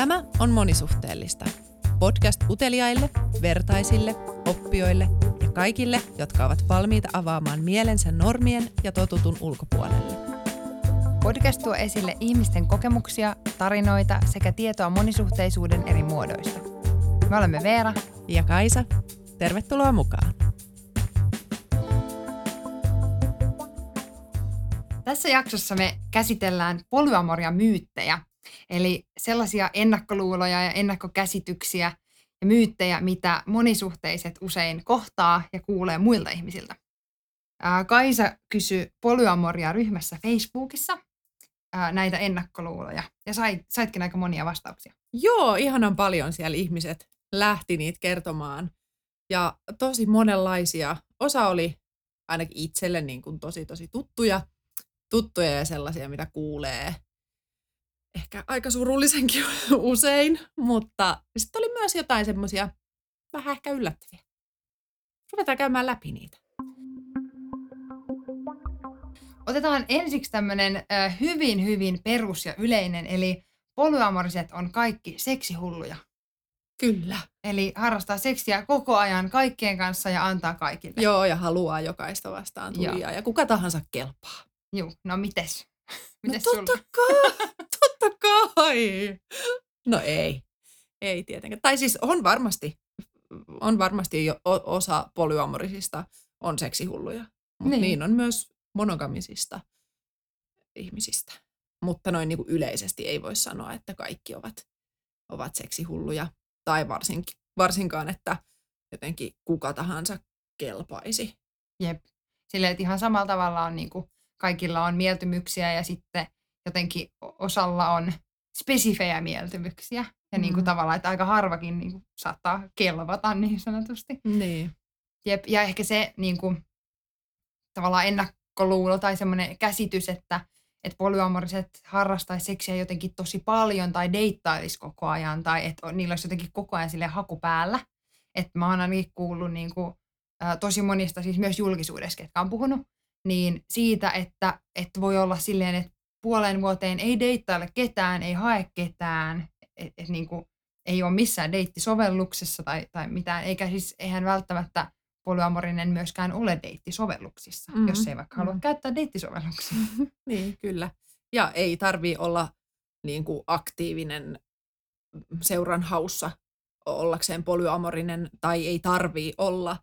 Tämä on Monisuhteellista. Podcast uteliaille, vertaisille, oppijoille ja kaikille, jotka ovat valmiita avaamaan mielensä normien ja totutun ulkopuolelle. Podcast tuo esille ihmisten kokemuksia, tarinoita sekä tietoa monisuhteisuuden eri muodoista. Me olemme Veera Ja Kaisa, tervetuloa mukaan. Tässä jaksossa me käsitellään polyamoria myyttejä, eli sellaisia ennakkoluuloja ja ennakkokäsityksiä ja myyttejä, mitä monisuhteiset usein kohtaa ja kuulee muilta ihmisiltä. Kaisa kysyi polyamoria ryhmässä Facebookissa näitä ennakkoluuloja ja sait, saitkin aika monia vastauksia. Joo, ihanan paljon siellä ihmiset lähti niitä kertomaan. Ja tosi monenlaisia. Osa oli ainakin itselle niin kuin tosi tosi tuttuja, tuttuja ja sellaisia, mitä kuulee ehkä aika surullisenkin usein, mutta sitten oli myös jotain semmoisia vähän ehkä yllättäviä. Ruvetaan käymään läpi niitä. Otetaan ensiksi tämmöinen hyvin, hyvin perus ja yleinen, eli polyamoriset on kaikki seksihulluja. Kyllä. Eli harrastaa seksiä koko ajan kaikkien kanssa ja antaa kaikille. Joo, ja haluaa jokaista vastaan tulijaa. Ja kuka tahansa kelpaa. Juu, no mites? Mites no sulla? totta kai, totta kai. No ei, ei tietenkään. Tai siis on varmasti, on varmasti jo osa polyamorisista on seksihulluja. Mutta Niin. niin. niin on myös monogamisista ihmisistä. Mutta noin niin kuin yleisesti ei voi sanoa, että kaikki ovat, ovat seksihulluja. Tai varsinkin, varsinkaan, että jotenkin kuka tahansa kelpaisi. Jep. Silleen, että ihan samalla tavalla on niin kuin, kaikilla on mieltymyksiä ja sitten jotenkin osalla on spesifejä mieltymyksiä. Ja niin kuin Mm. tavallaan, että aika harvakin niin kuin, saattaa kelvata niin sanotusti. Niin. Jep. Ja ehkä se niin kuin, tavallaan ennakkoluulo tai semmoinen käsitys, että, että polyamoriset harrastaisi seksiä jotenkin tosi paljon tai deittailisi koko ajan tai että niillä olisi jotenkin koko ajan sille haku päällä. Että mä oon ainakin kuullut niin kuin, ää, tosi monista, siis myös julkisuudessa, ketkä on puhunut, niin siitä, että, että voi olla silleen, että puolen vuoteen ei deittaile ketään, ei hae ketään, että et, niin kuin, ei ole missään deittisovelluksessa tai, tai mitään, eikä siis, eihän välttämättä polyamorinen myöskään ole deittisovelluksissa, mm-hmm. jos ei vaikka halua mm. käyttää deittisovelluksia. Niin, kyllä. Ja ei tarvii olla niin kuin aktiivinen seuran haussa ollakseen polyamorinen, tai ei tarvii olla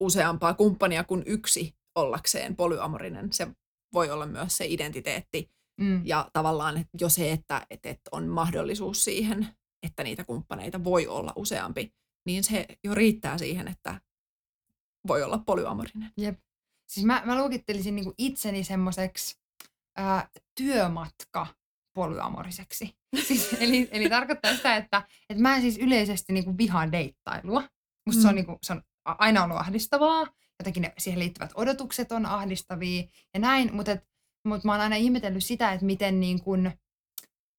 useampaa kumppania kuin yksi ollakseen polyamorinen. Se voi olla myös se identiteetti Mm. ja tavallaan että jo se, että, että, että on mahdollisuus siihen, että niitä kumppaneita voi olla useampi, niin se jo riittää siihen, että voi olla polyamorinen. Jep. Siis mä, mä luokittelisin niinku itseni semmoiseksi työmatka polyamoriseksi. Siis, eli, eli tarkoittaa sitä, että, että mä en siis yleisesti niinku vihaan deittailua. Musta mm. se, on Mm. niinku, se on aina ollut ahdistavaa. Jotenkin ne, siihen liittyvät odotukset on ahdistavia ja näin, mutta et, mut mä oon aina ihmetellyt sitä, että miten niin kun,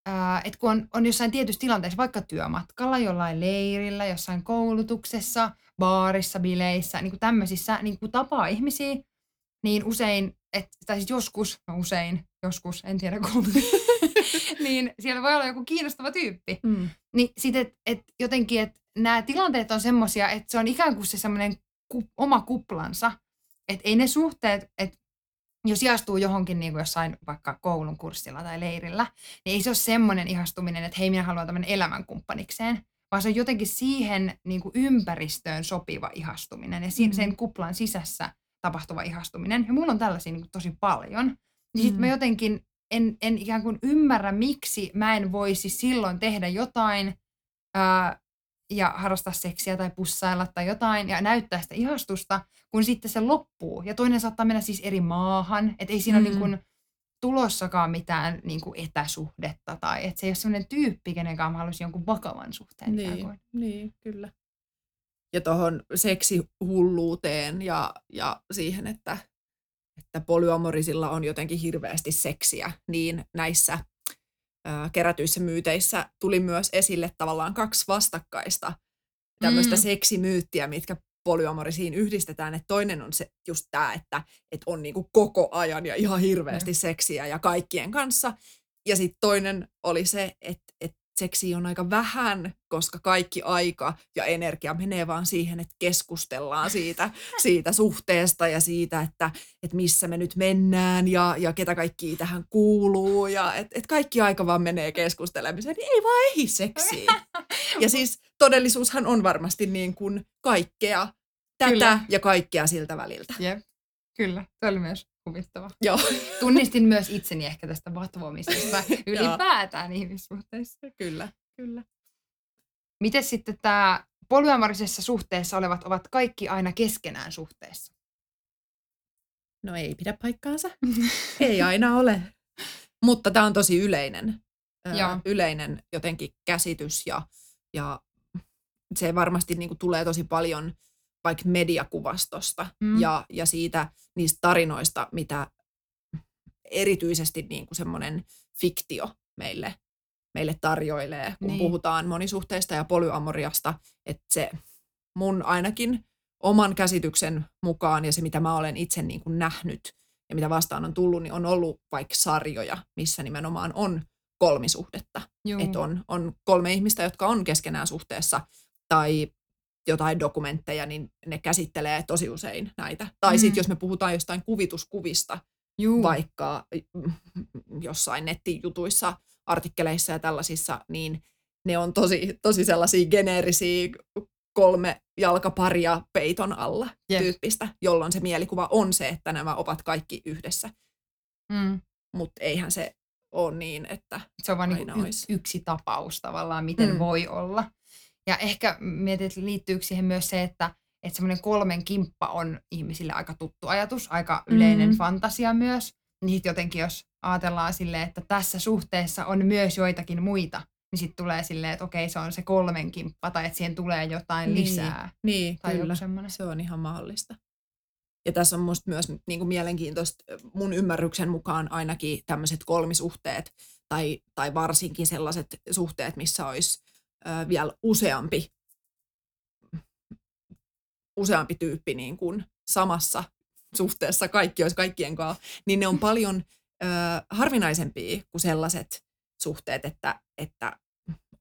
ää, et kun on, on jossain tietyssä tilanteessa, vaikka työmatkalla, jollain leirillä, jossain koulutuksessa, baarissa, bileissä, niin kuin tämmöisissä niin kuin tapaa ihmisiä, niin usein, et, tai siis joskus, no usein, joskus, en tiedä kumpi, niin siellä voi olla joku kiinnostava tyyppi. Mm. Niin sitten, että et jotenkin, että nämä tilanteet on semmoisia, että se on ikään kuin se semmoinen ku, oma kuplansa, että ei ne suhteet, että jos ihastuu johonkin niin kuin jossain vaikka koulun kurssilla tai leirillä, niin ei se ole semmoinen ihastuminen, että hei minä haluan tämän elämänkumppanikseen, vaan se on jotenkin siihen niin kuin ympäristöön sopiva ihastuminen ja si- Mm. sen kuplan sisässä tapahtuva ihastuminen. Ja mulla on tällaisia niin kuin tosi paljon. Niin sitten mä Mm. jotenkin en, en ikään kuin ymmärrä, miksi mä en voisi silloin tehdä jotain ää, ja harrastaa seksiä tai pussailla tai jotain ja näyttää sitä ihastusta, kun sitten se loppuu. Ja toinen saattaa mennä siis eri maahan, että ei siinä mm. ole niin kuin tulossakaan mitään niin kuin etäsuhdetta tai että se ei ole sellainen tyyppi, kenen kanssa mä haluaisin jonkun vakavan suhteen Niin, kuin. niin, kyllä. Ja tuohon seksihulluuteen ja, ja siihen, että, että polyamorisilla on jotenkin hirveästi seksiä, niin näissä kerätyissä myyteissä tuli myös esille tavallaan kaksi vastakkaista tämmöistä Mm. mm. seksimyyttiä, mitkä polyamorisiin yhdistetään. Että toinen on se, just tämä, että, että on niinku koko ajan ja ihan hirveästi seksiä ja kaikkien kanssa. Ja sitten toinen oli se, että, että seksi on aika vähän, koska kaikki aika ja energia menee vaan siihen, että keskustellaan siitä, siitä suhteesta ja siitä, että, että missä me nyt mennään ja, ja ketä kaikki tähän kuuluu. Ja että et kaikki aika vaan menee keskustelemiseen, niin ei vaan ehdi seksiin. Ja siis todellisuushan on varmasti niin kuin kaikkea tätä Kyllä. ja kaikkea siltä väliltä. Jep. Kyllä, se oli myös huvittava. Joo. Tunnistin myös itseni ehkä tästä vatvomisesta ylipäätään ihmissuhteissa. Kyllä, kyllä. Miten sitten tämä polyamorisessa suhteessa olevat ovat kaikki aina keskenään suhteessa? No ei pidä paikkaansa. ei aina ole. Mutta tämä on tosi yleinen, Joo. yleinen jotenkin käsitys ja, ja se varmasti niin kuin tulee tosi paljon vaikka mediakuvastosta mm. ja, ja siitä niistä tarinoista, mitä erityisesti niin kuin semmoinen fiktio meille, meille tarjoilee, kun niin. puhutaan monisuhteista ja polyamoriasta, että se mun ainakin oman käsityksen mukaan ja se, mitä mä olen itse niin kuin nähnyt ja mitä vastaan on tullut, niin on ollut vaikka sarjoja, missä nimenomaan on kolmisuhdetta. Että on, on kolme ihmistä, jotka on keskenään suhteessa tai jotain dokumentteja, niin ne käsittelee tosi usein näitä. Tai mm. sitten jos me puhutaan jostain kuvituskuvista, Juu. vaikka mm, jossain nettijutuissa, artikkeleissa ja tällaisissa, niin ne on tosi, tosi sellaisia geneerisiä kolme jalkaparia peiton alla yes. tyyppistä, jolloin se mielikuva on se, että nämä ovat kaikki yhdessä. Mm. Mutta eihän se ole niin, että Se on vain niin yksi tapaus tavallaan, miten mm. voi olla. Ja ehkä mietin, että liittyykö siihen myös se, että, että semmoinen kolmen kimppa on ihmisille aika tuttu ajatus, aika yleinen mm. fantasia myös. Niin jotenkin jos ajatellaan silleen, että tässä suhteessa on myös joitakin muita, niin sitten tulee silleen, että okei, se on se kolmen kimppa, tai että siihen tulee jotain niin, lisää. Niin, tai kyllä. Se on ihan mahdollista. Ja tässä on musta myös niin kuin mielenkiintoista, mun ymmärryksen mukaan ainakin tämmöiset kolmisuhteet, tai, tai varsinkin sellaiset suhteet, missä olisi ö, vielä useampi, useampi tyyppi niin kuin samassa suhteessa, kaikki olisi kaikkien kanssa, niin ne on paljon ö, harvinaisempia kuin sellaiset suhteet, että, että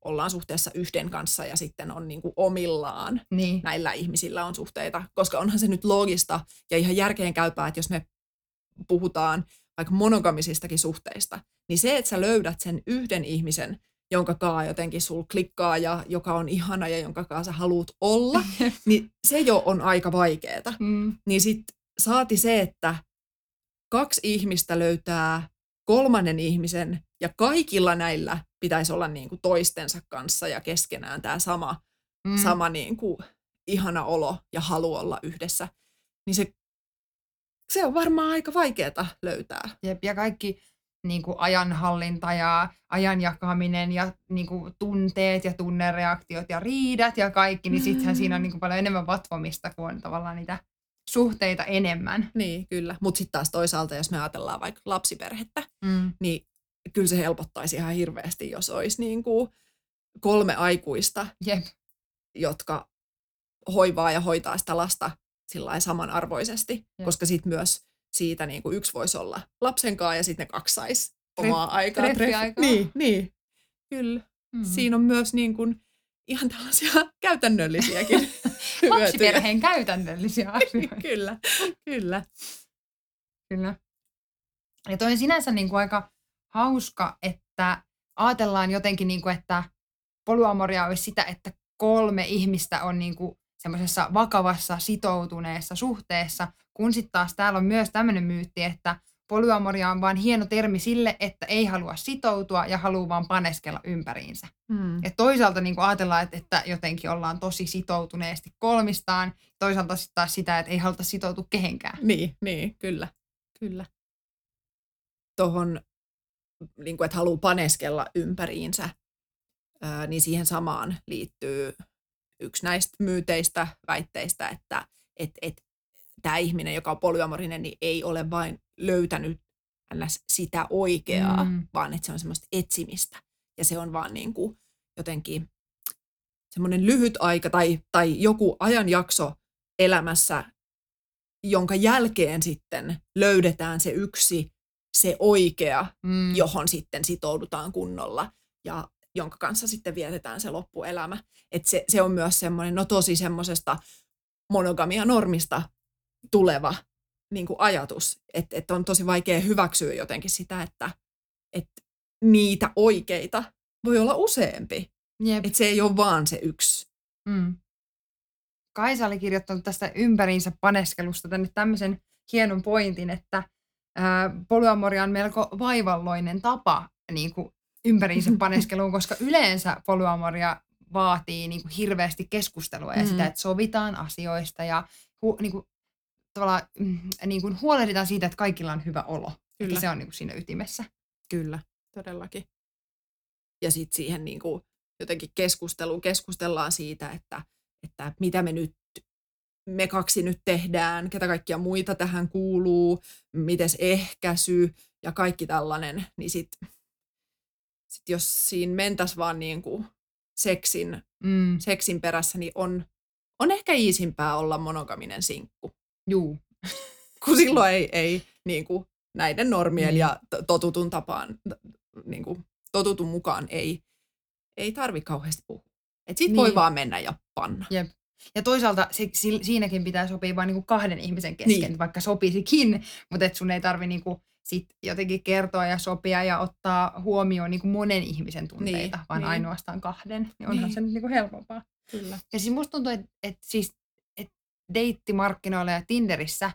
ollaan suhteessa yhden kanssa ja sitten on niin kuin omillaan. Niin. Näillä ihmisillä on suhteita, koska onhan se nyt loogista ja ihan järkeen käypää, että jos me puhutaan vaikka monogamisistakin suhteista, niin se, että sä löydät sen yhden ihmisen, jonka kaa jotenkin sul klikkaa ja joka on ihana ja jonka kaa sä haluat olla, niin se jo on aika vaikeeta. Mm. Niin sit saati se, että kaksi ihmistä löytää kolmannen ihmisen ja kaikilla näillä pitäisi olla niin kuin toistensa kanssa ja keskenään tämä sama, mm. sama niin kuin ihana olo ja halu olla yhdessä, niin se, se on varmaan aika vaikeaa löytää. Jep, ja kaikki niin kuin ajanhallinta ja ajan jakaminen ja niin kuin tunteet ja tunnereaktiot ja riidat ja kaikki, niin sittenhän siinä on niin kuin paljon enemmän vatvomista kuin on tavallaan niitä suhteita enemmän. Niin, kyllä. Mutta sitten taas toisaalta, jos me ajatellaan vaikka lapsiperhettä, mm. niin kyllä se helpottaisi ihan hirveästi, jos olisi niin kuin kolme aikuista, Jep. jotka hoivaa ja hoitaa sitä lasta sillä samanarvoisesti, Jep. koska sitten myös siitä niin kuin yksi voisi olla lapsen kanssa ja sitten ne kaksi saisi omaa Tref, aikaa. Treffiaikaa. Niin, niin. Kyllä. Mm. Siinä on myös niin kuin ihan tällaisia käytännöllisiäkin Lapsiperheen käytännöllisiä asioita. kyllä, kyllä. Kyllä. Ja toi on sinänsä niin kuin aika hauska, että ajatellaan jotenkin, niin kuin, että polyamoria olisi sitä, että kolme ihmistä on niin kuin semmoisessa vakavassa sitoutuneessa suhteessa, kun sitten taas täällä on myös tämmöinen myytti, että polyamoria on vain hieno termi sille, että ei halua sitoutua ja haluaa vaan paneskella ympäriinsä. Hmm. Et toisaalta niin ajatellaan, että, että jotenkin ollaan tosi sitoutuneesti kolmistaan, toisaalta sitten taas sitä, että ei haluta sitoutua kehenkään. Niin, niin kyllä. kyllä. Tuohon, niin kuin, että haluaa paneskella ympäriinsä, ää, niin siihen samaan liittyy yksi näistä myyteistä, väitteistä, että et, et, tämä ihminen, joka on polyamorinen, niin ei ole vain löytänyt sitä oikeaa, mm. vaan että se on semmoista etsimistä. Ja se on vaan niin kuin jotenkin semmoinen lyhyt aika tai, tai joku ajanjakso elämässä, jonka jälkeen sitten löydetään se yksi, se oikea, mm. johon sitten sitoudutaan kunnolla. Ja jonka kanssa sitten vietetään se loppuelämä. Et se, se on myös semmoinen, no tosi semmoisesta monogamia normista tuleva niin kuin ajatus, että, että on tosi vaikea hyväksyä jotenkin sitä, että, että niitä oikeita voi olla useampi. Jep. Että se ei ole vaan se yksi. Mm. Kaisa oli kirjoittanut tästä ympäriinsä paneskelusta tänne tämmöisen hienon pointin, että ää, polyamoria on melko vaivalloinen tapa niin kuin ympäriinsä paneskeluun, koska yleensä polyamoria vaatii niin kuin hirveästi keskustelua ja mm. sitä, että sovitaan asioista ja hu, niin kuin, tavallaan mm, niin kuin huolehditaan siitä, että kaikilla on hyvä olo. Kyllä. Että se on niin kuin siinä ytimessä. Kyllä, todellakin. Ja sitten siihen niin kuin jotenkin keskusteluun keskustellaan siitä, että, että mitä me nyt me kaksi nyt tehdään, ketä kaikkia muita tähän kuuluu, mites ehkäisy ja kaikki tällainen, niin sitten sit jos siinä mentäs vaan niin kuin seksin, mm. seksin perässä, niin on, on ehkä iisimpää olla monogaminen sinkku. Juu. Kun silloin ei, ei niin kuin näiden normien niin. ja totutun tapaan, niin kuin, totutun mukaan ei, ei tarvi kauheasti puhua. Et sit niin. voi vaan mennä ja panna. Jep. Ja toisaalta se, siinäkin pitää sopia vain niinku kahden ihmisen kesken, niin. vaikka sopisikin, mutta et sun ei tarvi niinku sit jotenkin kertoa ja sopia ja ottaa huomioon niinku monen ihmisen tunteita, niin, vaan niin. ainoastaan kahden. Niin onhan niin. se nyt niinku helpompaa. Kyllä. Ja siis musta tuntuu, että et siis deittimarkkinoilla ja Tinderissä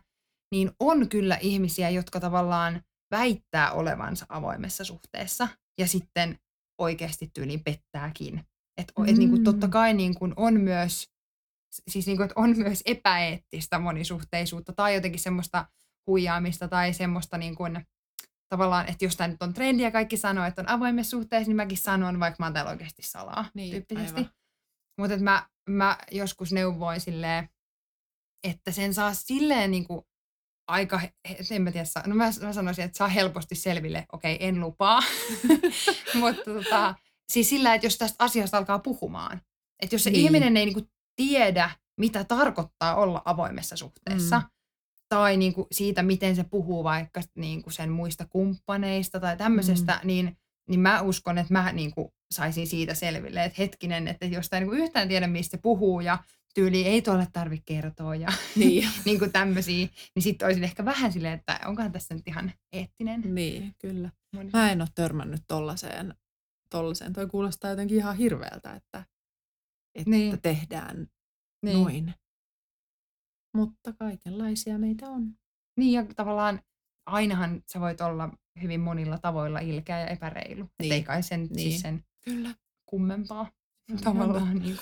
niin on kyllä ihmisiä, jotka tavallaan väittää olevansa avoimessa suhteessa ja sitten oikeasti tyyliin pettääkin. Että mm. et, niinku, totta kai niinku, on myös siis niinku, että on myös epäeettistä monisuhteisuutta tai jotenkin semmoista huijaamista tai semmoista niin kuin, tavallaan, että jos tämä nyt on trendi ja kaikki sanoo, että on avoimessa suhteessa, niin mäkin sanon, vaikka mä oon täällä oikeasti salaa niin, tyyppisesti. Mutta mä, mä joskus neuvoin silleen, että sen saa silleen niin kuin aika, en mä tiedä, no mä, mä sanoisin, että saa helposti selville, okei, okay, en lupaa, mutta tota, siis sillä, että jos tästä asiasta alkaa puhumaan, että jos se niin. ihminen ei niin kuin tiedä, mitä tarkoittaa olla avoimessa suhteessa, mm. tai niin kuin siitä, miten se puhuu vaikka niin kuin sen muista kumppaneista tai tämmöisestä, mm. niin, niin mä uskon, että mä niin kuin saisin siitä selville, että hetkinen, että jos tämä niin yhtään tiedä, mistä se puhuu ja tyyli ei tuolle tarvitse kertoa ja niin. niin kuin tämmöisiä, niin sitten olisin ehkä vähän silleen, että onkohan tässä nyt ihan eettinen. Niin, kyllä. Moni. Mä en ole törmännyt tollaiseen, tollaiseen. Toi kuulostaa jotenkin ihan hirveältä, että, että niin. tehdään niin. noin. Mutta kaikenlaisia meitä on. Niin ja tavallaan ainahan sä voit olla hyvin monilla tavoilla ilkeä ja epäreilu. Niin. Että ei kai sen, siis niin. siis sen Kyllä. kummempaa tavallaan. Niin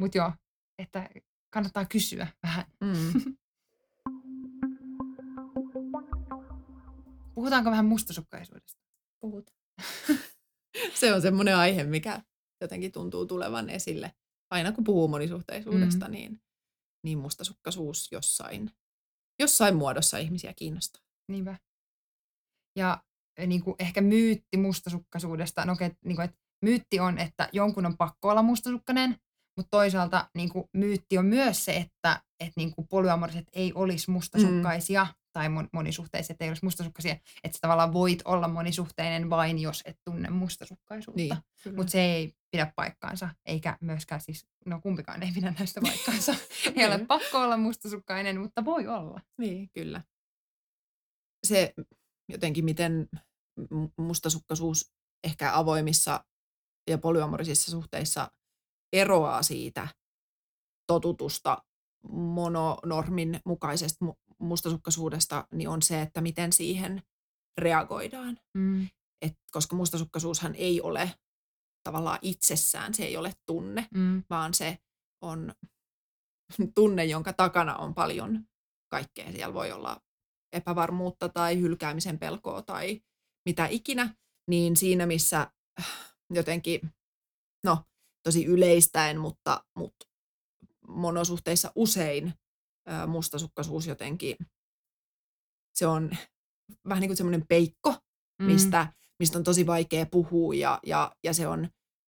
Mutta joo, että kannattaa kysyä vähän. Mm. Puhutaanko vähän mustasukkaisuudesta? Puhutaan. Se on semmoinen aihe, mikä jotenkin tuntuu tulevan esille. Aina kun puhuu monisuhteisuudesta, mm. niin, niin mustasukkaisuus jossain, jossain muodossa ihmisiä kiinnostaa. Niinpä. Ja niin kuin ehkä myytti mustasukkaisuudesta, no, okay, niin kuin, että myytti on, että jonkun on pakko olla mustasukkainen, mutta toisaalta niin kuin, myytti on myös se, että et, niin kuin, polyamoriset ei olisi mustasukkaisia. Mm tai monisuhteiset ei olisi mustasukkaisia, että tavallaan voit olla monisuhteinen vain, jos et tunne mustasukkaisuutta. Niin, Mutta se ei pidä paikkaansa, eikä myöskään siis, no kumpikaan ei pidä näistä paikkaansa. ei ole niin. pakko olla mustasukkainen, mutta voi olla. Niin, kyllä. Se jotenkin, miten mustasukkaisuus ehkä avoimissa ja polyamorisissa suhteissa eroaa siitä totutusta mononormin mukaisesta mustasukkaisuudesta, niin on se, että miten siihen reagoidaan. Mm. Et, koska mustasukkaisuushan ei ole tavallaan itsessään, se ei ole tunne, mm. vaan se on tunne, jonka takana on paljon kaikkea. Siellä voi olla epävarmuutta tai hylkäämisen pelkoa tai mitä ikinä, niin siinä missä jotenkin, no tosi yleistäen, mutta, mutta monosuhteissa usein ää, mustasukkaisuus jotenkin, se on vähän niin kuin semmoinen peikko, mm. mistä, mistä on tosi vaikea puhua ja, ja, ja se, on,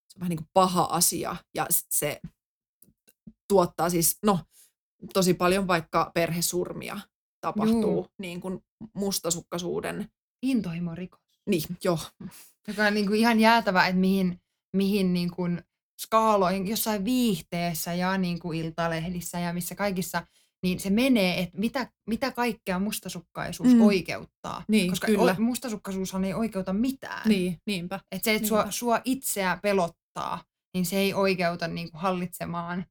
se on vähän niin kuin paha asia ja se tuottaa siis, no tosi paljon vaikka perhesurmia tapahtuu Juu. niin kuin mustasukkaisuuden. Intohimorikos. Niin, joo. Joka on niin kuin ihan jäätävä, että mihin, mihin niin kuin skaaloihin, jossain viihteessä ja niin kuin iltalehdissä ja missä kaikissa, niin se menee, että mitä, mitä kaikkea mustasukkaisuus mm. oikeuttaa. Niin, Koska kyllä. mustasukkaisuushan ei oikeuta mitään. Niin, niinpä. Että se, että sua, sua itseä pelottaa, niin se ei oikeuta niin kuin hallitsemaan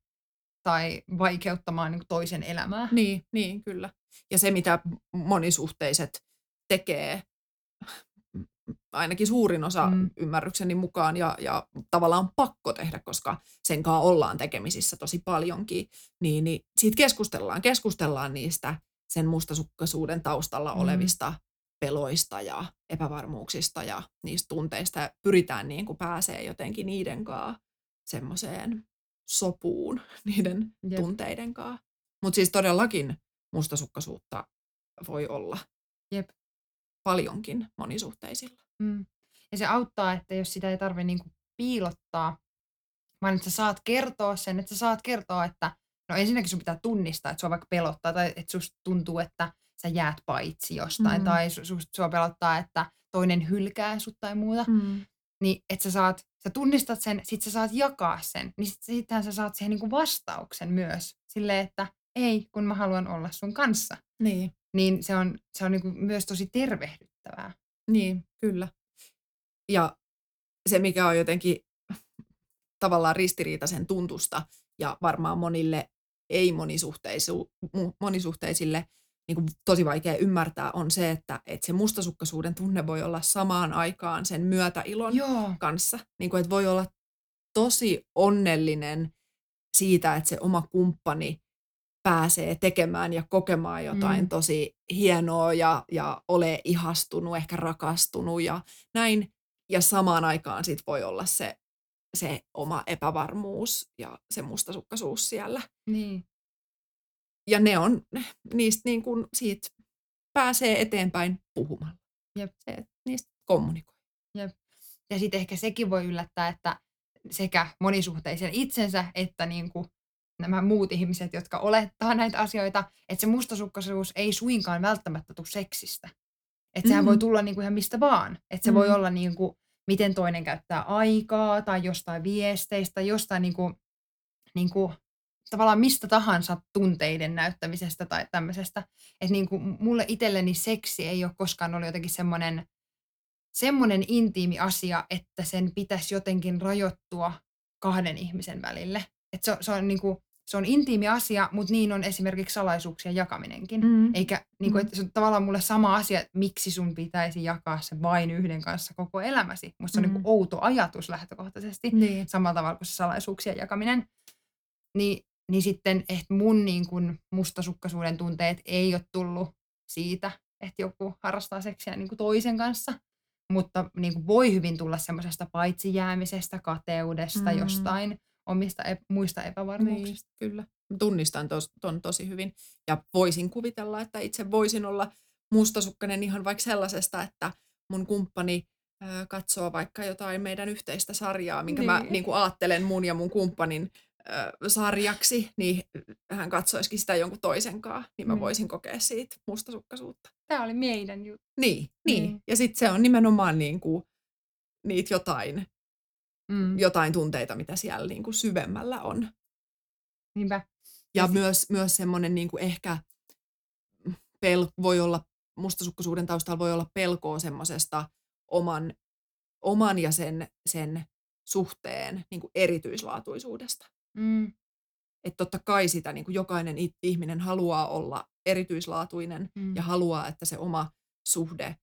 tai vaikeuttamaan niin kuin toisen elämää. Niin, niin, kyllä. Ja se, mitä monisuhteiset tekee, ainakin suurin osa mm. ymmärrykseni mukaan ja, ja tavallaan pakko tehdä, koska sen kanssa ollaan tekemisissä tosi paljonkin, niin, niin siitä keskustellaan. Keskustellaan niistä sen mustasukkaisuuden taustalla mm. olevista peloista ja epävarmuuksista ja niistä tunteista ja pyritään niin kuin pääsee jotenkin niiden kanssa semmoiseen sopuun niiden Jep. tunteiden kanssa. Mutta siis todellakin mustasukkaisuutta voi olla Jep. Paljonkin monisuhteisilla. Mm. Ja se auttaa, että jos sitä ei tarvitse niinku piilottaa, vaan että sä saat kertoa sen, että sä saat kertoa, että no ensinnäkin sun pitää tunnistaa, että sua vaikka pelottaa tai että susta tuntuu, että sä jäät paitsi jostain mm. tai su, sua pelottaa, että toinen hylkää sut tai muuta. Mm. Niin että sä saat, sä tunnistat sen, sit sä saat jakaa sen, niin sit, sittenhän sä saat siihen niinku vastauksen myös. Silleen, että ei, kun mä haluan olla sun kanssa. Niin. Niin se on, se on niinku myös tosi tervehdyttävää. Niin, kyllä. Ja se, mikä on jotenkin tavallaan ristiriitaisen tuntusta ja varmaan monille ei-monisuhteisille niin kuin tosi vaikea ymmärtää, on se, että, että se mustasukkaisuuden tunne voi olla samaan aikaan sen myötäilon Joo. kanssa. Niin kuin, että voi olla tosi onnellinen siitä, että se oma kumppani pääsee tekemään ja kokemaan jotain mm. tosi hienoa ja, ja ole ihastunut, ehkä rakastunut ja näin. Ja samaan aikaan sit voi olla se, se oma epävarmuus ja se mustasukkaisuus siellä. Niin. Ja ne on, niistä niin kuin siitä pääsee eteenpäin puhumalla. Jep. Se, niistä kommunikoi. Jep. Ja sitten ehkä sekin voi yllättää, että sekä monisuhteisen itsensä että niin kuin nämä muut ihmiset, jotka olettaa näitä asioita, että se mustasukkaisuus ei suinkaan välttämättä tule seksistä. Että sehän mm-hmm. voi tulla niin kuin ihan mistä vaan. Että se mm-hmm. voi olla niin kuin, miten toinen käyttää aikaa tai jostain viesteistä, jostain niin kuin, niin kuin, tavallaan mistä tahansa tunteiden näyttämisestä tai tämmöisestä. Että niin kuin mulle itselleni seksi ei ole koskaan ollut jotenkin semmoinen semmoinen intiimi asia, että sen pitäisi jotenkin rajoittua kahden ihmisen välille. Et se, se, on, niin kuin, se on intiimi asia, mutta niin on esimerkiksi salaisuuksien jakaminenkin. Mm. Eikä niin kuin, että se on tavallaan mulle sama asia, että miksi sun pitäisi jakaa se vain yhden kanssa koko elämäsi. Musta se on mm. niin kuin outo ajatus lähtökohtaisesti, niin. samalla tavalla kuin se salaisuuksien jakaminen. Niin, niin sitten että mun niin kuin mustasukkaisuuden tunteet ei ole tullut siitä, että joku harrastaa seksiä niin kuin toisen kanssa, mutta niin kuin voi hyvin tulla semmoisesta paitsi jäämisestä, kateudesta, mm. jostain omista ep- muista epävarmuuksista. Niin, kyllä. Tunnistan tos, ton tosi hyvin. Ja voisin kuvitella, että itse voisin olla mustasukkainen ihan vaikka sellaisesta, että mun kumppani ö, katsoo vaikka jotain meidän yhteistä sarjaa, minkä niin. mä niin kuin ajattelen mun ja mun kumppanin ö, sarjaksi, niin hän katsoisikin sitä jonkun toisen kanssa, niin mä mm. voisin kokea siitä mustasukkaisuutta. Tämä oli meidän juttu. Niin, niin. niin. ja sitten se on nimenomaan niin kuin, niitä jotain mm. jotain tunteita, mitä siellä niin kuin syvemmällä on. Niinpä. Ja, ja myös, myös semmoinen niin kuin ehkä pel, voi olla, mustasukkaisuuden taustalla voi olla pelkoa semmoisesta oman, oman ja sen, sen suhteen niin kuin erityislaatuisuudesta. Mm. Että totta kai sitä niin kuin jokainen ihminen haluaa olla erityislaatuinen mm. ja haluaa, että se oma suhde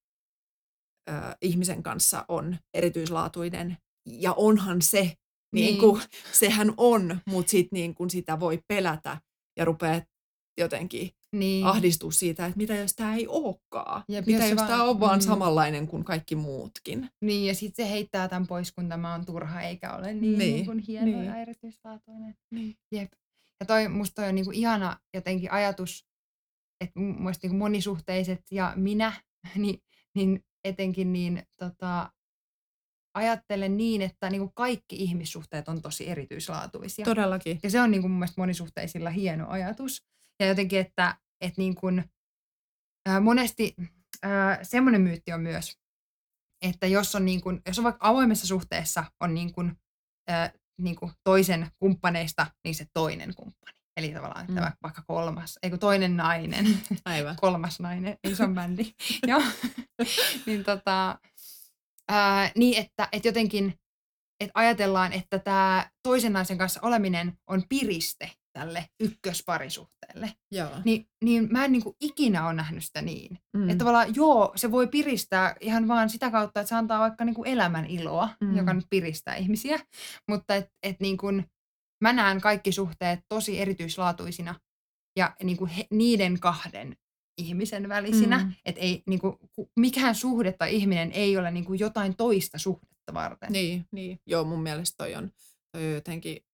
ö, ihmisen kanssa on erityislaatuinen ja onhan se, niin. Niin kuin, sehän on, mutta sit niin kuin sitä voi pelätä ja rupeaa jotenkin niin. ahdistua siitä, että mitä jos tämä ei olekaan. Ja mitä jos, jos tämä on vaan mm. samanlainen kuin kaikki muutkin. Niin, ja sitten se heittää tämän pois, kun tämä on turha eikä ole niin, niin. niin kuin hieno niin. ja erityislaatuinen. Niin. Jep. Ja toi, musta toi on niin kuin ihana jotenkin ajatus, että muista niin kuin monisuhteiset ja minä, niin, niin etenkin niin tota, ajattelen niin, että niin kuin kaikki ihmissuhteet on tosi erityislaatuisia. Todellakin. Ja se on niin kuin mun mielestä monisuhteisilla hieno ajatus. Ja jotenkin, että, että niin kuin, ää, monesti ää, semmoinen myytti on myös, että jos on, niin kuin, jos on vaikka avoimessa suhteessa on niin kuin, äh, niin kuin toisen kumppaneista, niin se toinen kumppani. Eli tavallaan mm. että vaikka kolmas, ei kun toinen nainen, Aivan. kolmas nainen, on bändi. Joo. niin, tota, ää, niin että, että jotenkin että ajatellaan, että tämä toisen naisen kanssa oleminen on piriste tälle ykkösparisuhteelle. Joo. Niin, niin mä en niin kuin ikinä ole nähnyt sitä niin. Mm. Että tavallaan joo, se voi piristää ihan vaan sitä kautta, että se antaa vaikka niin kuin elämän iloa, Mm. joka nyt piristää ihmisiä. Mutta et, et niin kuin, mä näen kaikki suhteet tosi erityislaatuisina ja niin kuin he, niiden kahden ihmisen välisinä. Mm. Että ei, niin kuin, ku- mikään suhde tai ihminen ei ole niin kuin jotain toista suhdetta varten. Niin, niin. Joo, mun mielestä toi on, toi on jotenkin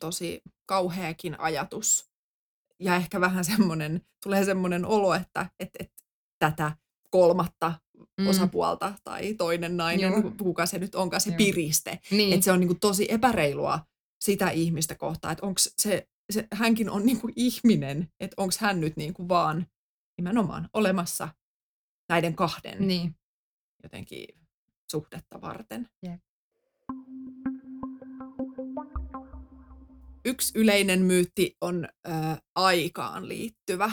tosi kauheakin ajatus. Ja ehkä vähän semmoinen, tulee semmoinen olo, että et, et, tätä kolmatta Mm. osapuolta tai toinen nainen, Joo. ku- kuka se nyt onkaan se Joo. piriste. Niin. Että se on niinku tosi epäreilua sitä ihmistä kohtaan, että onko se, se, hänkin on niinku ihminen, että onko hän nyt niinku vaan nimenomaan olemassa näiden kahden niin. jotenkin suhdetta varten. Jep. Yksi yleinen myytti on ö, aikaan liittyvä.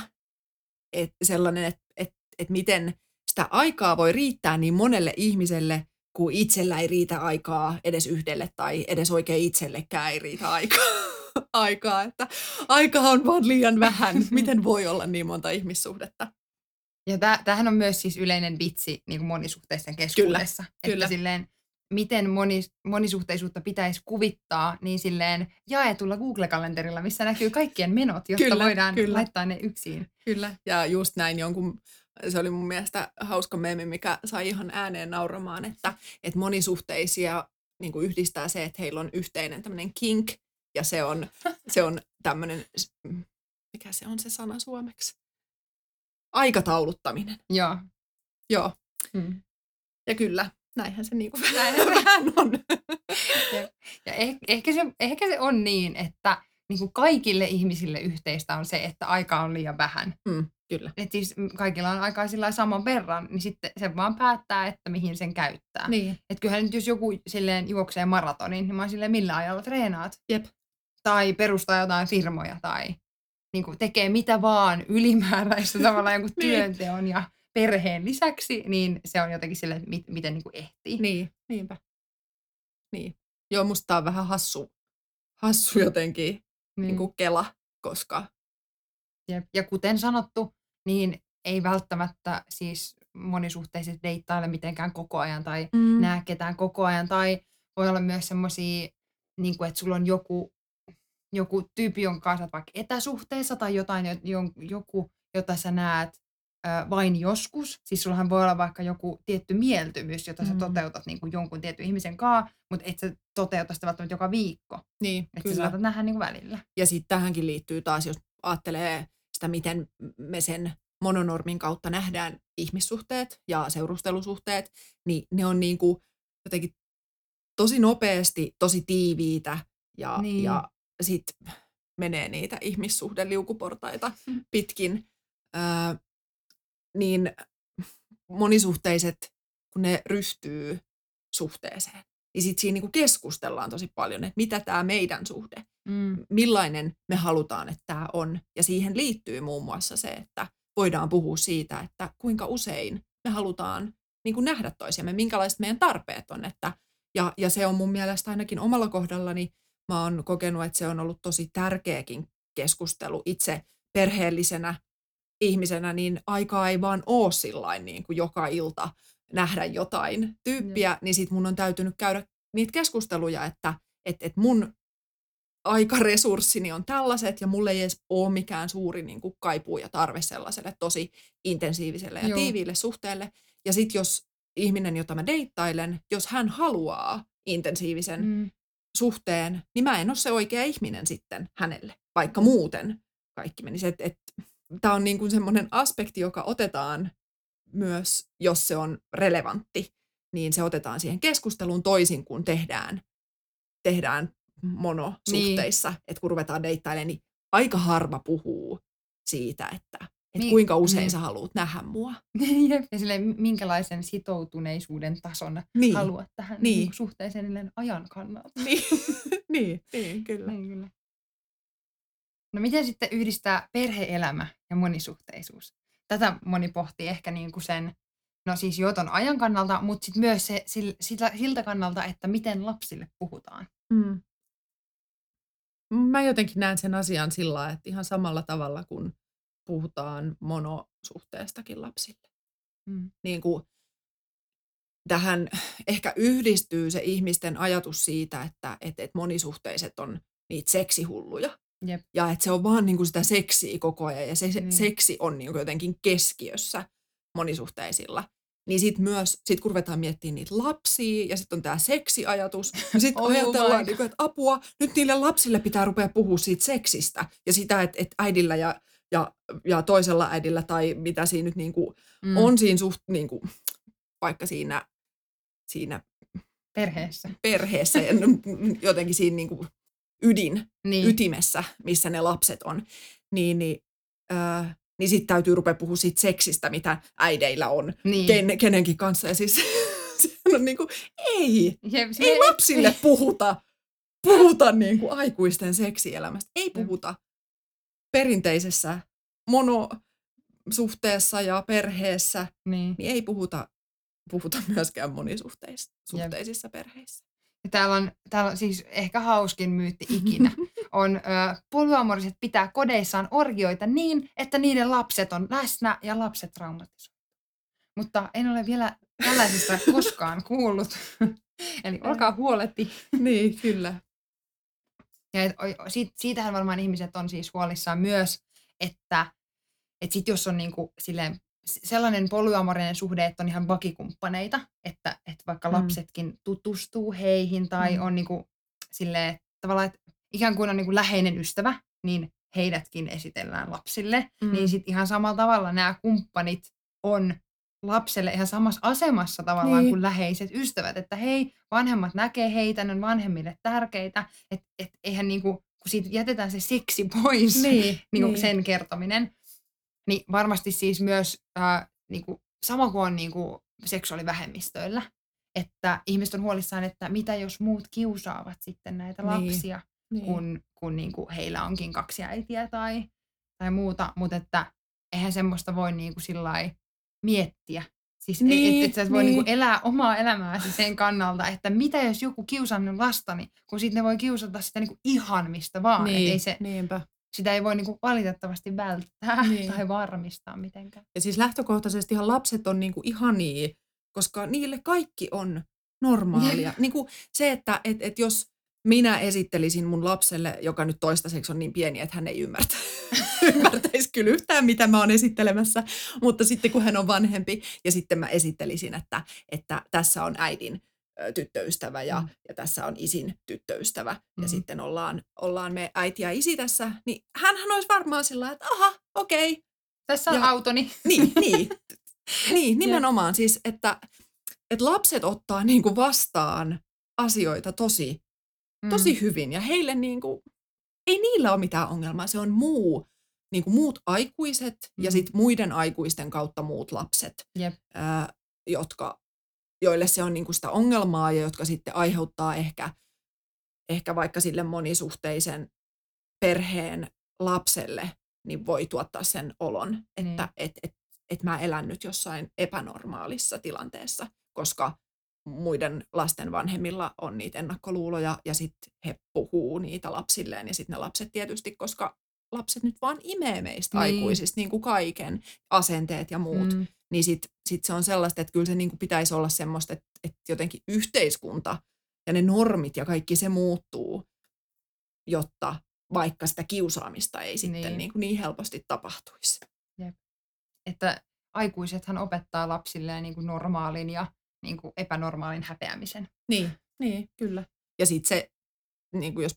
Et sellainen, että et, et miten sitä aikaa voi riittää niin monelle ihmiselle, kun itsellä ei riitä aikaa edes yhdelle tai edes oikein itsellekään ei riitä aikaa. aikaa, että aikaa on vaan liian vähän. Miten voi olla niin monta ihmissuhdetta? Ja tämähän on myös siis yleinen vitsi niin kuin monisuhteisten keskuudessa. Että kyllä. silleen, miten moni, monisuhteisuutta pitäisi kuvittaa, niin silleen jaetulla Google-kalenterilla, missä näkyy kaikkien menot, jotta Kyllä, voidaan kyllä. laittaa ne yksin. Kyllä. Ja just näin jonkun, se oli mun mielestä hauska meemi, mikä sai ihan ääneen nauramaan, että, että monisuhteisia niin kuin yhdistää se, että heillä on yhteinen tämmöinen kink, ja se on, se on tämmöinen, mikä se on se sana suomeksi? Aikatauluttaminen. Joo. Joo. Mm. Ja kyllä, näinhän se niin kuin vähän on. Ja eh, ehkä, se, ehkä se on niin, että niin kuin kaikille ihmisille yhteistä on se, että aika on liian vähän. Mm, kyllä. Et siis mm, kaikilla on aikaa sillä saman verran, niin sitten se vaan päättää, että mihin sen käyttää. Niin. Että kyllähän nyt jos joku silleen juoksee maratonin, niin mä oon silleen, millä ajalla treenaat? Jep. Tai perustaa jotain firmoja tai niin kuin tekee mitä vaan ylimääräistä tavallaan jonkun Niin. työnteon ja perheen lisäksi, niin se on jotenkin silleen, että mit, miten niin kuin ehtii. Niin, niinpä. Niin. Joo, musta on vähän hassu, hassu jotenkin Mm. niin kuin kela, koska Jep. Ja kuten sanottu, niin ei välttämättä siis monisuhteiset deittaile mitenkään koko ajan tai mm. näe ketään koko ajan. Tai voi olla myös semmoisia, niin kuin, että sulla on joku, joku tyyppi, jonka kanssa vaikka etäsuhteessa tai jotain, joku, jota sä näet vain joskus. Siis sullahan voi olla vaikka joku tietty mieltymys, jota sä Mm. toteutat niin kuin jonkun tietyn ihmisen kanssa, mutta et sä toteuta sitä välttämättä joka viikko. Niin, Että sä kyllä. saatat nähdä niin kuin välillä. Ja sitten tähänkin liittyy taas, jos ajattelee sitä, miten me sen mononormin kautta nähdään ihmissuhteet ja seurustelusuhteet, niin ne on niin kuin jotenkin tosi nopeasti, tosi tiiviitä ja, Niin. ja sitten menee niitä ihmissuhdeliukuportaita Mm. pitkin. Öö, niin monisuhteiset, kun ne ryhtyy suhteeseen, niin sitten siinä niinku keskustellaan tosi paljon, että mitä tämä meidän suhde Mm. millainen me halutaan, että tämä on. Ja siihen liittyy muun muassa se, että voidaan puhua siitä, että kuinka usein me halutaan niin kuin nähdä toisiamme, minkälaiset meidän tarpeet on. Että, ja, ja se on mun mielestä ainakin omalla kohdallani, mä oon kokenut, että se on ollut tosi tärkeäkin keskustelu itse perheellisenä ihmisenä, niin aikaa ei vaan ole sillain niin kuin joka ilta nähdä jotain tyyppiä, niin sit mun on täytynyt käydä niitä keskusteluja, että et, et mun aikaresurssini on tällaiset ja mulle ei edes ole mikään suuri niin kuin kaipuu ja tarve sellaiselle tosi intensiiviselle ja Joo. tiiviille suhteelle. Ja sitten jos ihminen, jota mä deittailen, jos hän haluaa intensiivisen mm. Suhteen, niin mä en ole se oikea ihminen sitten hänelle, vaikka muuten kaikki menisi. Et, et, Tämä on niin kuin semmoinen aspekti, joka otetaan myös, jos se on relevantti, niin se otetaan siihen keskusteluun toisin kuin tehdään, tehdään monosuhteissa. Niin. Että kun ruvetaan deittailemaan, niin aika harva puhuu siitä, että että Niin, kuinka usein niin. sä haluat nähdä mua. Jep. Ja silleen, minkälaisen sitoutuneisuuden tason Niin. haluat tähän Niin. niin. suhteeseen ajan kannalta. Niin, niin, niin kyllä. Niin, kyllä. No miten sitten yhdistää perheelämä ja monisuhteisuus? Tätä moni pohtii ehkä niin kuin sen, no siis jo ton ajan kannalta, mutta sitten myös se, sil- siltä, siltä kannalta, että miten lapsille puhutaan. Mm. Mä jotenkin näen sen asian sillä että ihan samalla tavalla kun puhutaan monosuhteestakin lapsille. Mm. Niin kuin tähän ehkä yhdistyy se ihmisten ajatus siitä, että, että, että monisuhteiset on niitä seksihulluja. Jep. Ja että se on vaan niin kuin sitä seksiä koko ajan ja se Niin. seksi on niin kuin jotenkin keskiössä monisuhteisilla. Niin sitten myös, sit kun ruvetaan miettimään niitä lapsia ja sitten on tämä seksiajatus, niin sitten Oh ajatellaan, niin kuin, että apua, nyt niille lapsille pitää rupea puhua siitä seksistä ja sitä, että, että äidillä ja, ja, ja toisella äidillä tai mitä siinä nyt niin kuin Mm. on siinä suht, niin kuin, vaikka siinä, siinä Perheessä. perheessä ja jotenkin siinä niin kuin ydin, Niin. ytimessä, missä ne lapset on, niin, niin, äh, niin sitten täytyy rupea puhua siitä seksistä, mitä äideillä on niin. ken, kenenkin kanssa. Ja siis se on niin kuin, ei, Jep, ei lapsille puhuta, puhuta niin kuin aikuisten seksielämästä. Ei puhuta perinteisessä monosuhteessa ja perheessä, Niin. niin ei puhuta, puhuta myöskään monisuhteisissa perheissä. Ja täällä on, täällä on siis ehkä hauskin myytti ikinä. On ö, polyamoriset pitää kodeissaan orgioita niin, että niiden lapset on läsnä ja lapset traumatisoituu. Mutta en ole vielä tällaisesta koskaan kuullut. Eli olkaa huoletti. niin, kyllä. Ja et, oi- siitä, siitähän varmaan ihmiset on siis huolissaan myös, että et sit jos on niinku silleen, sellainen polyamorinen suhde, että on ihan vakikumppaneita, että, että vaikka Mm. lapsetkin tutustuu heihin tai Mm. on niinku silleen, tavallaan, että ikään kuin on niinku läheinen ystävä, niin heidätkin esitellään lapsille. Mm. Niin sitten ihan samalla tavalla nämä kumppanit on lapselle ihan samassa asemassa tavallaan Niin. kuin läheiset ystävät, että hei, vanhemmat näkee heitä, ne on vanhemmille tärkeitä, että et eihän niinku, kun siitä jätetään se seksi pois, Niin, niinku niin. sen kertominen, niin varmasti siis myös äh, niinku, sama kuin on niinku seksuaalivähemmistöillä, että ihmiset on huolissaan, että mitä jos muut kiusaavat sitten näitä Niin, lapsia, niin. kun, kun niinku heillä onkin kaksi äitiä tai, tai muuta, mutta että eihän semmoista voi niinku sillai miettiä. Siis niin, Niin, että et sä et voi niin. niinku elää omaa elämääsi sen kannalta, että mitä jos joku kiusaa minun lastani, kun sitten ne voi kiusata sitä niinku ihan mistä vaan. Niin, niin, ei se, niinpä. sitä ei voi niinku valitettavasti välttää Niin. tai varmistaa mitenkään. Ja siis lähtökohtaisestihan lapset on niinku ihania, koska niille kaikki on normaalia. niinku se, että et, et jos minä esittelisin mun lapselle, joka nyt toistaiseksi on niin pieni, että hän ei ymmärtä, ymmärtäisi kyllä yhtään, mitä mä oon esittelemässä, mutta sitten kun hän on vanhempi ja sitten mä esittelisin, että, että tässä on äidin tyttöystävä ja, Mm. ja tässä on isin tyttöystävä Mm. ja sitten ollaan, ollaan me äiti ja isi tässä, niin hänhän olisi varmaan sillä että aha, okei, okay, Tässä on Ja- autoni. niin, niin. niin, nimenomaan siis, että, että lapset ottaa niin kuin vastaan asioita tosi, tosi Mm. hyvin ja heille niin kuin, ei niillä ole mitään ongelmaa. Se on muu, niin kuin muut aikuiset ja Mm. sitten muiden aikuisten kautta muut lapset, Jep. ää, jotka, joille se on niin kuin sitä ongelmaa ja jotka sitten aiheuttaa ehkä, ehkä vaikka sille monisuhteisen perheen lapselle, niin voi tuottaa sen olon, että Niin. et, et, et mä elän nyt jossain epänormaalissa tilanteessa, koska muiden lasten vanhemmilla on niitä ennakkoluuloja ja sitten he puhuu niitä lapsilleen ja sitten ne lapset tietysti, koska lapset nyt vaan imee meistä Niin. aikuisista niin kuin kaiken, asenteet ja muut, mm. Niin sitten sit se on sellaista, että kyllä se niin kuin pitäisi olla semmoista, että, että jotenkin yhteiskunta ja ne normit ja kaikki se muuttuu, jotta vaikka sitä kiusaamista ei sitten Niin. niin, kuin niin helposti tapahtuisi. Että aikuisethan opettaa lapsilleen niin kuin normaalin ja niin kuin epänormaalin häpeämisen. Niin, niin kyllä. Ja sitten se, niin kuin jos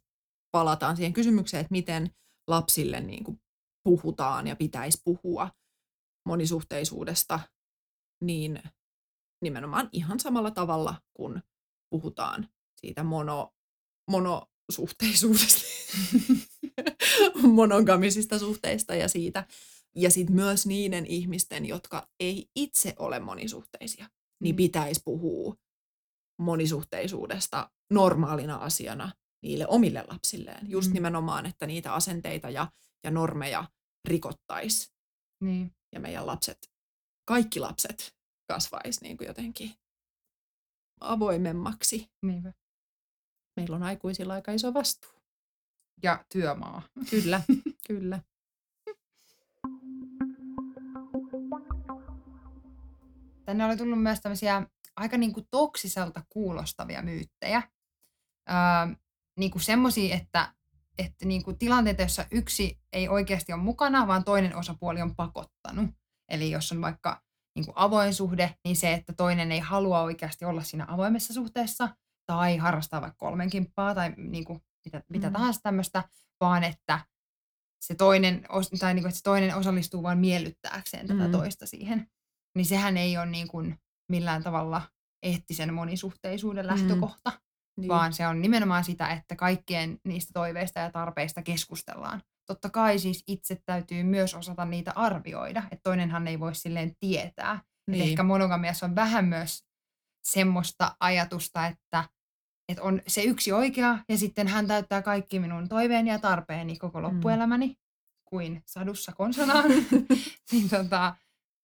palataan siihen kysymykseen, että miten lapsille niin kuin puhutaan ja pitäisi puhua monisuhteisuudesta, niin nimenomaan ihan samalla tavalla, kun puhutaan siitä mono, monosuhteisuudesta, monogamisista suhteista ja siitä, Ja sitten myös niiden ihmisten, jotka ei itse ole monisuhteisia, niin Mm. pitäisi puhua monisuhteisuudesta normaalina asiana niille omille lapsilleen. Just Mm. nimenomaan, että niitä asenteita ja, ja normeja rikottaisi Niin. ja meidän lapset, kaikki lapset kasvaisi niin kuin jotenkin avoimemmaksi. Niinpä. Meillä on aikuisilla aika iso vastuu. Ja työmaa. Kyllä, kyllä. Tänne oli tullut myös tämmöisiä aika niin kuin toksiselta kuulostavia myyttejä. Öö, niin kuin semmoisia, että, että niin kuin tilanteita, jossa yksi ei oikeasti ole mukana, vaan toinen osapuoli on pakottanut. Eli jos on vaikka niin kuin avoin suhde, niin se, että toinen ei halua oikeasti olla siinä avoimessa suhteessa tai harrastaa vaikka kolmenkimppaa tai niin kuin mitä, mitä Mm. tahansa tämmöistä, vaan että se toinen, tai niin kuin, että se toinen osallistuu vain miellyttääkseen tätä Mm. toista siihen. Niin sehän ei ole niin kuin millään tavalla eettisen monisuhteisuuden Mm. lähtökohta, Niin. vaan se on nimenomaan sitä, että kaikkien niistä toiveista ja tarpeista keskustellaan. Totta kai siis itse täytyy myös osata niitä arvioida, että toinenhan ei voi silleen tietää. Niin. Ehkä monogamiassa on vähän myös semmoista ajatusta, että, että on se yksi oikea ja sitten hän täyttää kaikki minun toiveeni ja tarpeeni koko loppuelämäni, kuin sadussa konsanaan. niin tota,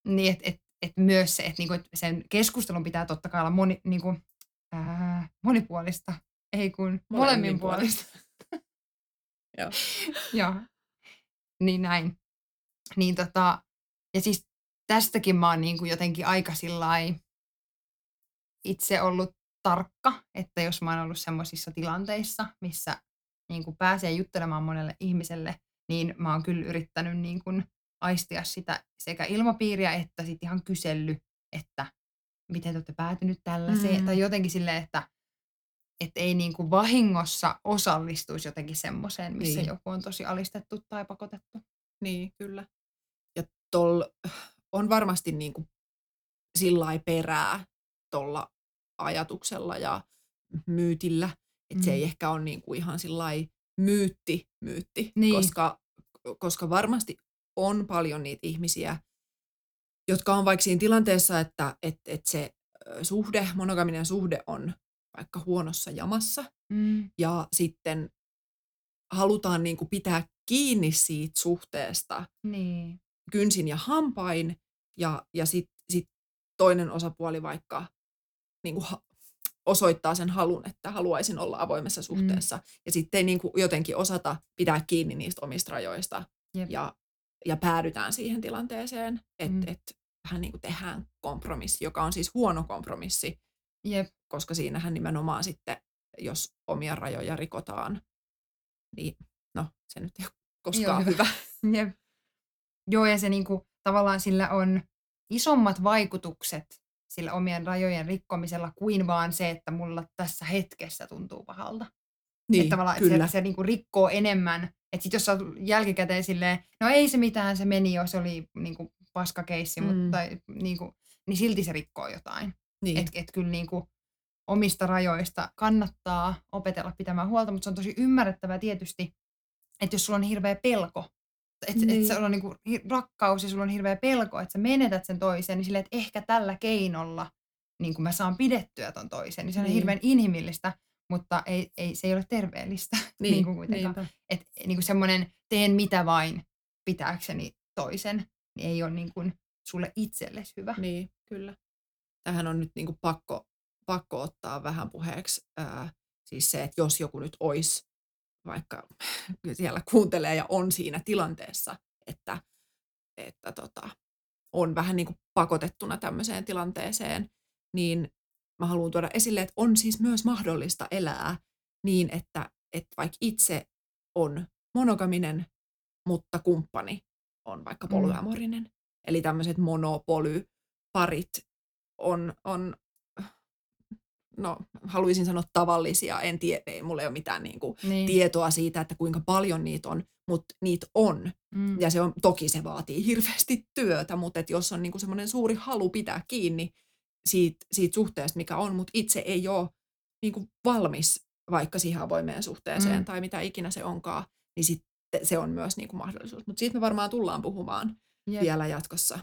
niin että et, et myös se, että niinku, et sen keskustelun pitää totta kai olla moni, niinku, ää, monipuolista, ei kun molemminpuolista. Joo. Joo. Niin näin. Niin tota, ja siis tästäkin mä oon niinku jotenkin aika sillai itse ollut tarkka, että jos mä oon ollut semmoisissa tilanteissa, missä niin kuin pääsee juttelemaan monelle ihmiselle, niin mä oon kyllä yrittänyt niin kuin aistia sitä sekä ilmapiiriä että sitten ihan kysellyt, että miten te olette päätynyt tällaiseen, Mm. tai jotenkin silleen, että et ei niin kuin vahingossa osallistuisi jotenkin semmoiseen, missä Niin. joku on tosi alistettu tai pakotettu. Niin, kyllä. Ja tol on varmasti niin kuin sillai perää tuolla ajatuksella ja myytillä, että se Mm. ei ehkä ole niin kuin ihan sillai myytti, myytti Niin. koska, koska varmasti on paljon niitä ihmisiä, jotka on vaikka siinä tilanteessa, että et, et se suhde, monogaminen suhde on vaikka huonossa jamassa, Mm. ja sitten halutaan niin kuin pitää kiinni siitä suhteesta Niin. kynsin ja hampain, ja, ja sitten sit toinen osapuoli vaikka niin kuin ha- osoittaa sen halun, että haluaisin olla avoimessa suhteessa, mm. ja sitten ei niin kuin jotenkin osata pitää kiinni niistä omista rajoista, Jep. ja, ja päädytään siihen tilanteeseen, että Mm. et vähän niin kuin tehdään kompromissi, joka on siis huono kompromissi, Jep. koska siinähän nimenomaan sitten, jos omia rajoja rikotaan, niin no, se nyt ei ole koskaan hyvä. hyvä. Jep. Joo, ja se niinku, tavallaan sillä on isommat vaikutukset sillä omien rajojen rikkomisella kuin vaan se, että mulla tässä hetkessä tuntuu pahalta. Niin, että tavallaan kyllä. että se, se niinku rikkoo enemmän. Että sit jos sä jälkikäteen silleen, no ei se mitään, se meni jo, se oli niinku paskakeissi, mm. Mutta niinku, niin silti se rikkoo jotain. niin. Että et kyllä niinku omista rajoista kannattaa opetella pitämään huolta, mutta se on tosi ymmärrettävää tietysti, että jos sulla on hirveä pelko, että niin. Niin. et sulla on niinku rakkaus ja sulla on hirveä pelko, että sä menetät sen toisen, niin silleen, että ehkä tällä keinolla niin kuin mä saan pidettyä ton toisen, niin se on Niin. hirveän inhimillistä, mutta ei, ei, se ei ole terveellistä niin, niin kuin kuitenkaan. Että niin kuin semmoinen teen mitä vain pitääkseni toisen, niin ei ole niin kuin sulle itsellesi hyvä. Niin, kyllä. Tähän on nyt niin kuin pakko, pakko ottaa vähän puheeksi ää, siis se, että jos joku nyt olisi vaikka siellä kuuntelee ja on siinä tilanteessa, että, että tota, on vähän niin kuin pakotettuna tämmöiseen tilanteeseen, niin mä haluan tuoda esille, että on siis myös mahdollista elää niin, että, että vaikka itse on monogaminen, mutta kumppani on vaikka Mm. polyamorinen. Eli tämmöiset monopolyparit on, on, no haluaisin sanoa tavallisia, en tiedä, ei mulla ei ole mitään niin kuin Niin. tietoa siitä, että kuinka paljon niitä on, mutta niitä on. Mm. Ja se on, toki se vaatii hirveästi työtä, mutta et jos on niinku semmoinen suuri halu pitää kiinni siitä, siitä suhteesta, mikä on, mutta itse ei ole niinku valmis vaikka siihen avoimeen suhteeseen Mm. tai mitä ikinä se onkaan, niin sitten se on myös niinku mahdollisuus. Mutta siitä me varmaan tullaan puhumaan Jep. vielä jatkossa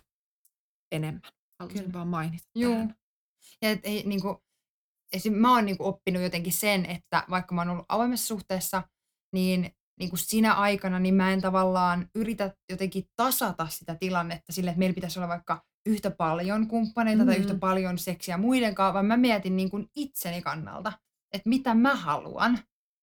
enemmän. Haluaisin Kyllä. vaan mainita Joo. Tähän. Ja et, ei, niinku, esim, mä oon niinku oppinut jotenkin sen, että vaikka mä oon ollut avoimessa suhteessa, niin niin kuin sinä aikana, niin mä en tavallaan yritä jotenkin tasata sitä tilannetta sille, että meillä pitäisi olla vaikka yhtä paljon kumppaneita mm-hmm. tai yhtä mm-hmm. paljon seksiä muiden kanssa, vaan mä mietin niin kuin itseni kannalta, että mitä mä haluan.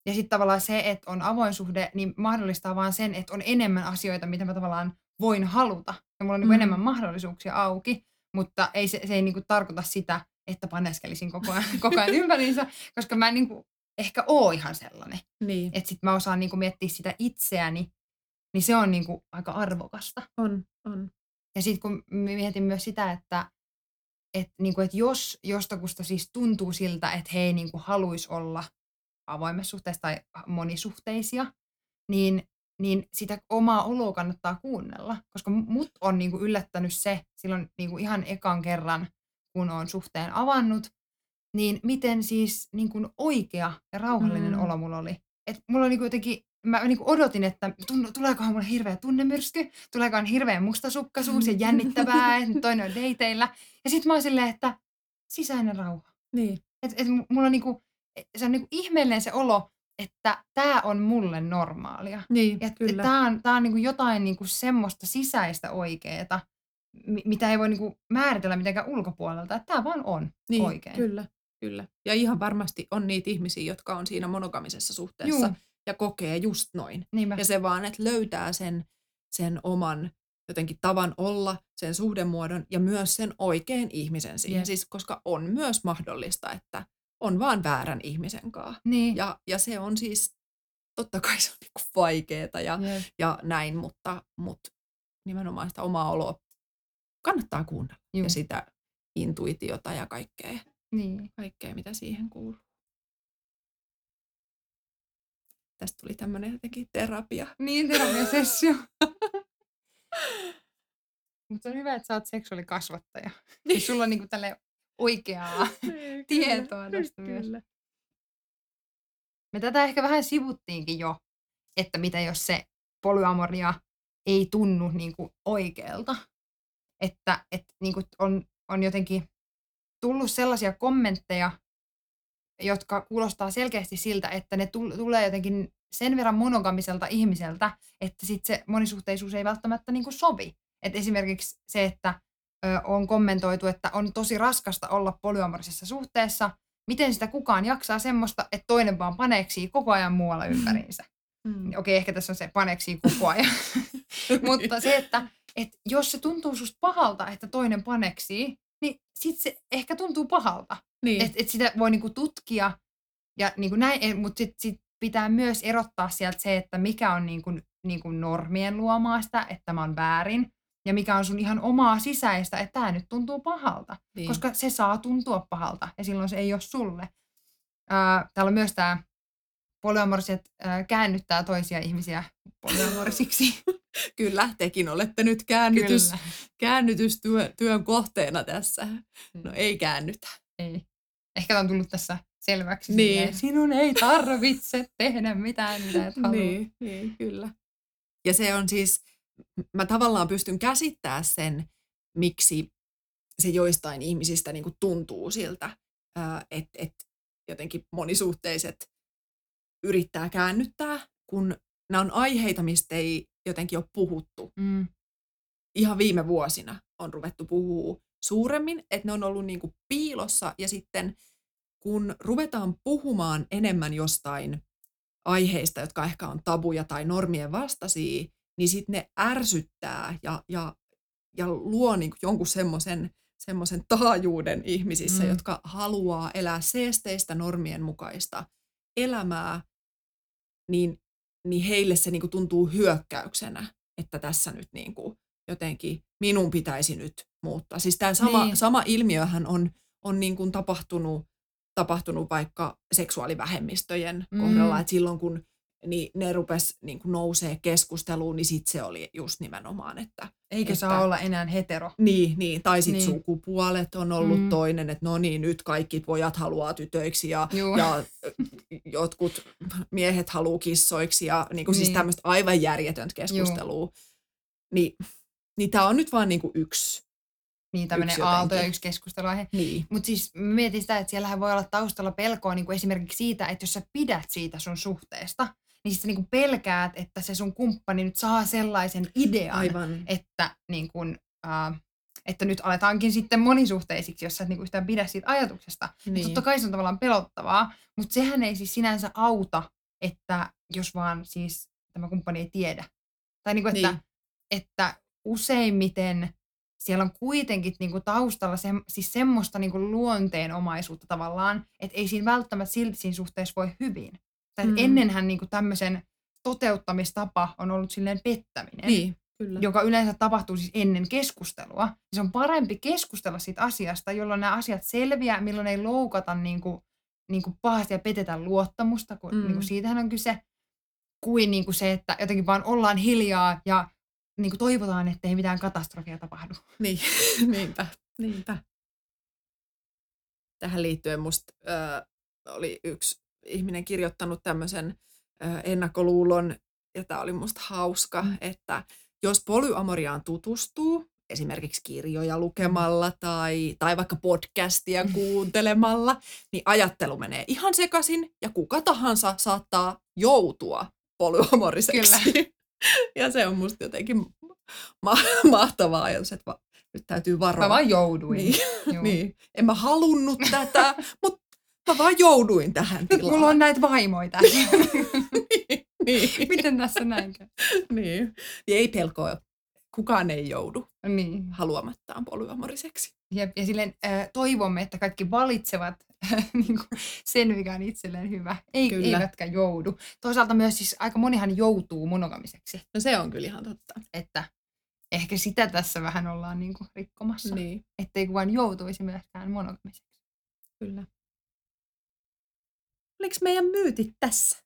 Ja sitten tavallaan se, että on avoin suhde, niin mahdollistaa vaan sen, että on enemmän asioita, mitä mä tavallaan voin haluta. Ja mulla on mm-hmm. niin enemmän mahdollisuuksia auki, mutta ei, se, se ei niin kuin tarkoita sitä, että paneskelisin koko ajan, koko ajan ympäriinsä, koska mä en niin kuin ehkä oo ihan sellainen. Niin. Että sit mä osaan niin kuin miettiä sitä itseäni, niin se on niin kuin aika arvokasta. On, on. Ja sitten kun mietin myös sitä, että et, niin kuin, että jos jostakusta siis tuntuu siltä, että he ei niin kuin haluaisi olla avoimessa suhteessa tai monisuhteisia, niin, niin sitä omaa oloa kannattaa kuunnella. Koska mut on niin kuin yllättänyt se silloin niin kuin ihan ekan kerran, kun on suhteen avannut, niin miten siis niin kuin oikea ja rauhallinen mm. olo mulla oli. Et mulla oli niin kuin jotenkin mä niin odotin, että tuleekohan mulle hirveä tunnemyrsky, tuleekohan hirveä mustasukkaisuus ja jännittävää, että toinen on deiteillä. Ja sitten mä oon silleen, että sisäinen rauha. Niin. Et, et mulla on niinku, se on niinku ihmeellinen se olo, että tämä on mulle normaalia. Niin, ja kyllä. Tämä on, tää on niinku jotain niinku semmoista sisäistä oikeeta, mitä ei voi niinku määritellä mitenkään ulkopuolelta. Että tämä vaan on niin, oikein. Kyllä, kyllä. Ja ihan varmasti on niitä ihmisiä, jotka on siinä monogamisessa suhteessa. Juu ja kokee just noin. Niinpä. Ja se vaan, että löytää sen, sen oman jotenkin tavan olla, sen suhdemuodon ja myös sen oikean ihmisen siihen. Yeah. Siis, koska on myös mahdollista, että on vaan väärän ihmisen kanssa. Niin. Ja, ja se on siis, totta kai se on niinku vaikeeta ja, yeah. ja näin, mutta, mutta nimenomaan sitä omaa oloa kannattaa kuunnella. Juh. Ja sitä intuitiota ja kaikkea, niin. kaikkea, mitä siihen kuuluu. Tästä tuli tämmöinen jotenkin terapia. Niin, terapiasessio. Mutta on hyvä, että sä oot seksuaalikasvattaja. Niin. Sulla on niinku tälle oikeaa niin, tietoa tästä myös. Me tätä ehkä vähän sivuttiinkin jo, että mitä jos se polyamoria ei tunnu niinku oikealta. Että et, niinku on, on jotenkin tullut sellaisia kommentteja jotka kuulostaa selkeästi siltä, että ne tulee jotenkin sen verran monogamiselta ihmiseltä, että sit se monisuhteisuus ei välttämättä niinku sovi. Et esimerkiksi se, että ö, on kommentoitu, että on tosi raskasta olla polyamorisessa suhteessa, miten sitä kukaan jaksaa semmoista, että toinen vaan paneeksii koko ajan muualla ympäriinsä. Mm. Okei, ehkä tässä on se paneksii koko ajan. Mutta se, että et jos se tuntuu susta pahalta, että toinen paneksii, niin sitten se ehkä tuntuu pahalta. Niin. Että et sitä voi niinku tutkia, ja niinku näin, mutta sitten sit pitää myös erottaa sieltä se, että mikä on niinku, niinku normien luomaa sitä, että tämä on väärin, ja mikä on sun ihan omaa sisäistä, että tämä nyt tuntuu pahalta. Niin. Koska se saa tuntua pahalta, ja silloin se ei ole sulle. Ää, täällä on myös tämä polyamoriset ää, käännyttää toisia ihmisiä polyamorisiksi. Kyllä, tekin olette nyt käännytys, käännytystyön kohteena tässä. No mm. ei käännytä. Ei. Ehkä on tullut tässä selväksi. Niin. Silleen, Sinun ei tarvitse tehdä mitään, mitä et halua. Niin, niin, kyllä. Ja se on siis, mä tavallaan pystyn käsittämään sen, miksi se joistain ihmisistä niin kuin tuntuu siltä, että et jotenkin monisuhteiset yrittää käännyttää, kun nämä on aiheita, mistä ei jotenkin ole puhuttu. Mm. Ihan viime vuosina on ruvettu puhua suuremmin, että ne on ollut niin kuin piilossa ja sitten kun ruvetaan puhumaan enemmän jostain aiheista, jotka ehkä on tabuja tai normien vastaisia, niin sitten ne ärsyttää ja, ja, ja luo niin kuin jonkun semmoisen semmoisen taajuuden ihmisissä, mm. jotka haluaa elää seesteistä normien mukaista elämää, niin, niin heille se niin kuin tuntuu hyökkäyksenä, että tässä nyt niin kuin jotenkin minun pitäisi nyt muuttaa. Siis tämä sama, niin. sama ilmiöhän on, on niin kuin tapahtunut, tapahtunut vaikka seksuaalivähemmistöjen mm. kohdalla, että silloin kun niin ne rupes niin kuin nousee keskusteluun, niin sitten se oli just nimenomaan, että... Eikä että, saa olla enää hetero. Niin, niin. tai sitten niin. sukupuolet on ollut mm. toinen, että no niin, nyt kaikki pojat haluaa tytöiksi ja, ja jotkut miehet haluaa kissoiksi ja niin kuin siis niin. siis tämmöistä aivan järjetöntä keskustelua. Juu. Niin Niin tämä on nyt vaan niinku yksi. Niin tämmöinen aalto ja yksi keskusteluaihe. Niin. Mutta siis mietin sitä, että siellähän voi olla taustalla pelkoa niin kuin esimerkiksi siitä, että jos sä pidät siitä sun suhteesta, niin sit sä niin kuin pelkäät, että se sun kumppani nyt saa sellaisen idean, Aivan. että, niin kuin, äh, että nyt aletaankin sitten monisuhteisiksi, jos sä et niin kuin yhtään pidä siitä ajatuksesta. Niin. Totta kai se on tavallaan pelottavaa, mutta sehän ei siis sinänsä auta, että jos vaan siis tämä kumppani ei tiedä. Tai niin kuin, että, Niin. että useimmiten siellä on kuitenkin niin kuin taustalla se, siis semmoista niin kuin luonteenomaisuutta tavallaan, että ei siinä välttämättä silti siinä suhteessa voi hyvin. Mm. Ennenhän niin kuin tämmöisen toteuttamistapa on ollut silleen pettäminen Niin, kyllä. joka yleensä tapahtuu siis ennen keskustelua, se on parempi keskustella siitä asiasta, jolloin nämä asiat selviää, milloin ei loukata niin kuin, niin kuin pahasti ja petetä luottamusta, kun Mm. niin kuin siitähän on kyse, kuin, niin kuin se, että jotenkin vaan ollaan hiljaa ja niin kuin toivotaan, että ei mitään katastrofia tapahdu. Niin, niinpä, niinpä. Tähän liittyen musta ö, oli yksi ihminen kirjoittanut tämmöisen ennakkoluulon, ja tämä oli musta hauska, Mm. että jos polyamoriaan tutustuu, esimerkiksi kirjoja lukemalla tai, tai vaikka podcastia kuuntelemalla, niin ajattelu menee ihan sekaisin ja kuka tahansa saattaa joutua polyamoriseksi. Ja se on musta jotenkin ma- mahtava ajatus, että va- nyt täytyy varoa. Mä vaan jouduin. Niin, niin. En mä halunnut tätä, mutta mä vaan jouduin tähän tilaan. mulla on näitä vaimoita. niin, niin, Miten tässä näin niin. niin. ei pelkoa. Kukaan ei joudu Niin. haluamattaan polyamoriseksi. Jep, ja silleen äh, toivomme, että kaikki valitsevat niin kuin sen, mikä on itselleen hyvä, ei, Kyllä. eivätkä joudu. Toisaalta myös siis aika monihan joutuu monogamiseksi, No se on kyllä ihan totta. että ehkä sitä tässä vähän ollaan niin kuin rikkomassa, niin. Niin, ettei kukaan joutuisi myöskään monogamiseksi. kyllä. Oliko meidän myytit tässä?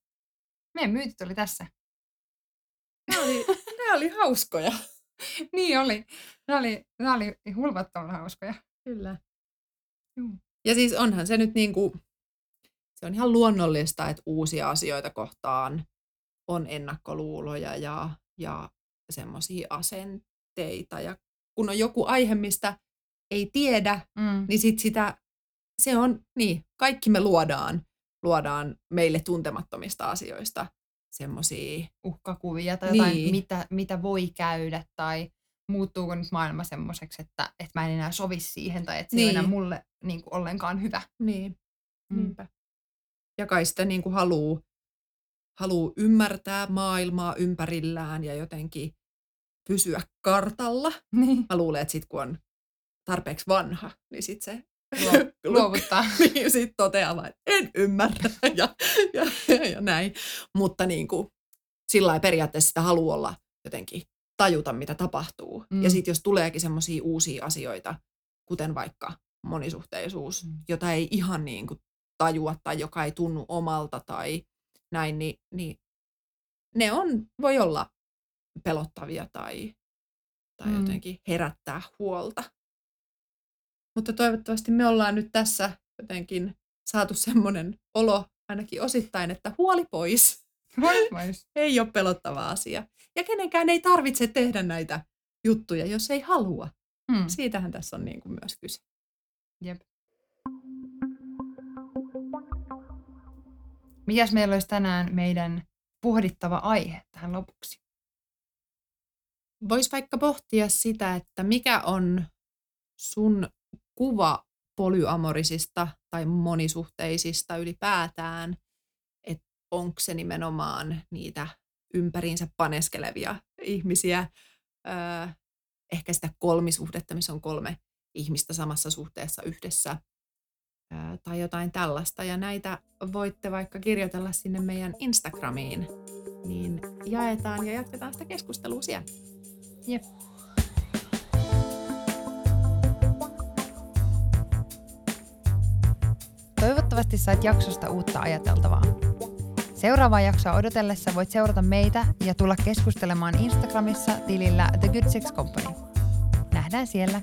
Meidän myytit oli tässä. Nämä oli, nämä oli hauskoja. niin oli. Ne oli, ne oli hulvattoman hauskoja. Kyllä. Juu. Ja siis onhan se nyt niin kuin, se on ihan luonnollista, että uusia asioita kohtaan on ennakkoluuloja ja, ja semmoisia asenteita. Ja kun on joku aihe, mistä ei tiedä, Mm. niin sit sitä, se on, niin, kaikki me luodaan, luodaan meille tuntemattomista asioista semmoisia, Uhkakuvia tai jotain, Niin. mitä, mitä voi käydä tai muuttuuko nyt maailma semmoiseksi, että, että mä en enää sovi siihen tai että se ei ole enää Niin. mulle niin kuin ollenkaan hyvä. niin, Mm. niinpä. Ja kai sitä niin kuin haluu, haluu ymmärtää maailmaa ympärillään ja jotenkin pysyä kartalla. Niin. Mä luulen, että sit kun on tarpeeksi vanha, niin sit se luovuttaa. niin sitten toteaa vaan, että en ymmärrä ja, ja, ja, ja näin. Mutta niin kuin, sillä lailla periaatteessa sitä haluaa olla jotenkin tajuta, mitä tapahtuu. Mm. Ja sitten jos tuleekin semmoisia uusia asioita, kuten vaikka monisuhteisuus, Mm. jota ei ihan niin kuin tajua tai joka ei tunnu omalta tai näin, niin, niin ne on, voi olla pelottavia tai, tai Mm. jotenkin herättää huolta. Mutta toivottavasti me ollaan nyt tässä jotenkin saatu semmoinen olo ainakin osittain, että huoli pois. Vois, vois. Ei ole pelottava asia. Ja kenenkään ei tarvitse tehdä näitä juttuja, jos ei halua. Mm. Siitähän tässä on niin kuin myös kyse. Jep. Mitäs meillä olisi tänään meidän pohdittava aihe tähän lopuksi? Voisi vaikka pohtia sitä, että mikä on sun kuva polyamorisista tai monisuhteisista ylipäätään. Että onko se nimenomaan niitä ympäriinsä paneskelevia ihmisiä, öö, ehkä sitä kolmisuhdetta, missä on kolme ihmistä samassa suhteessa yhdessä, öö, tai jotain tällaista. Ja näitä voitte vaikka kirjoitella sinne meidän Instagramiin, niin jaetaan ja jatketaan sitä keskustelua siellä. Jep. Toivottavasti sait jaksosta uutta ajateltavaa. Seuraavaa jaksoa odotellessa voit seurata meitä ja tulla keskustelemaan Instagramissa tilillä The Good Sex Company. Nähdään siellä.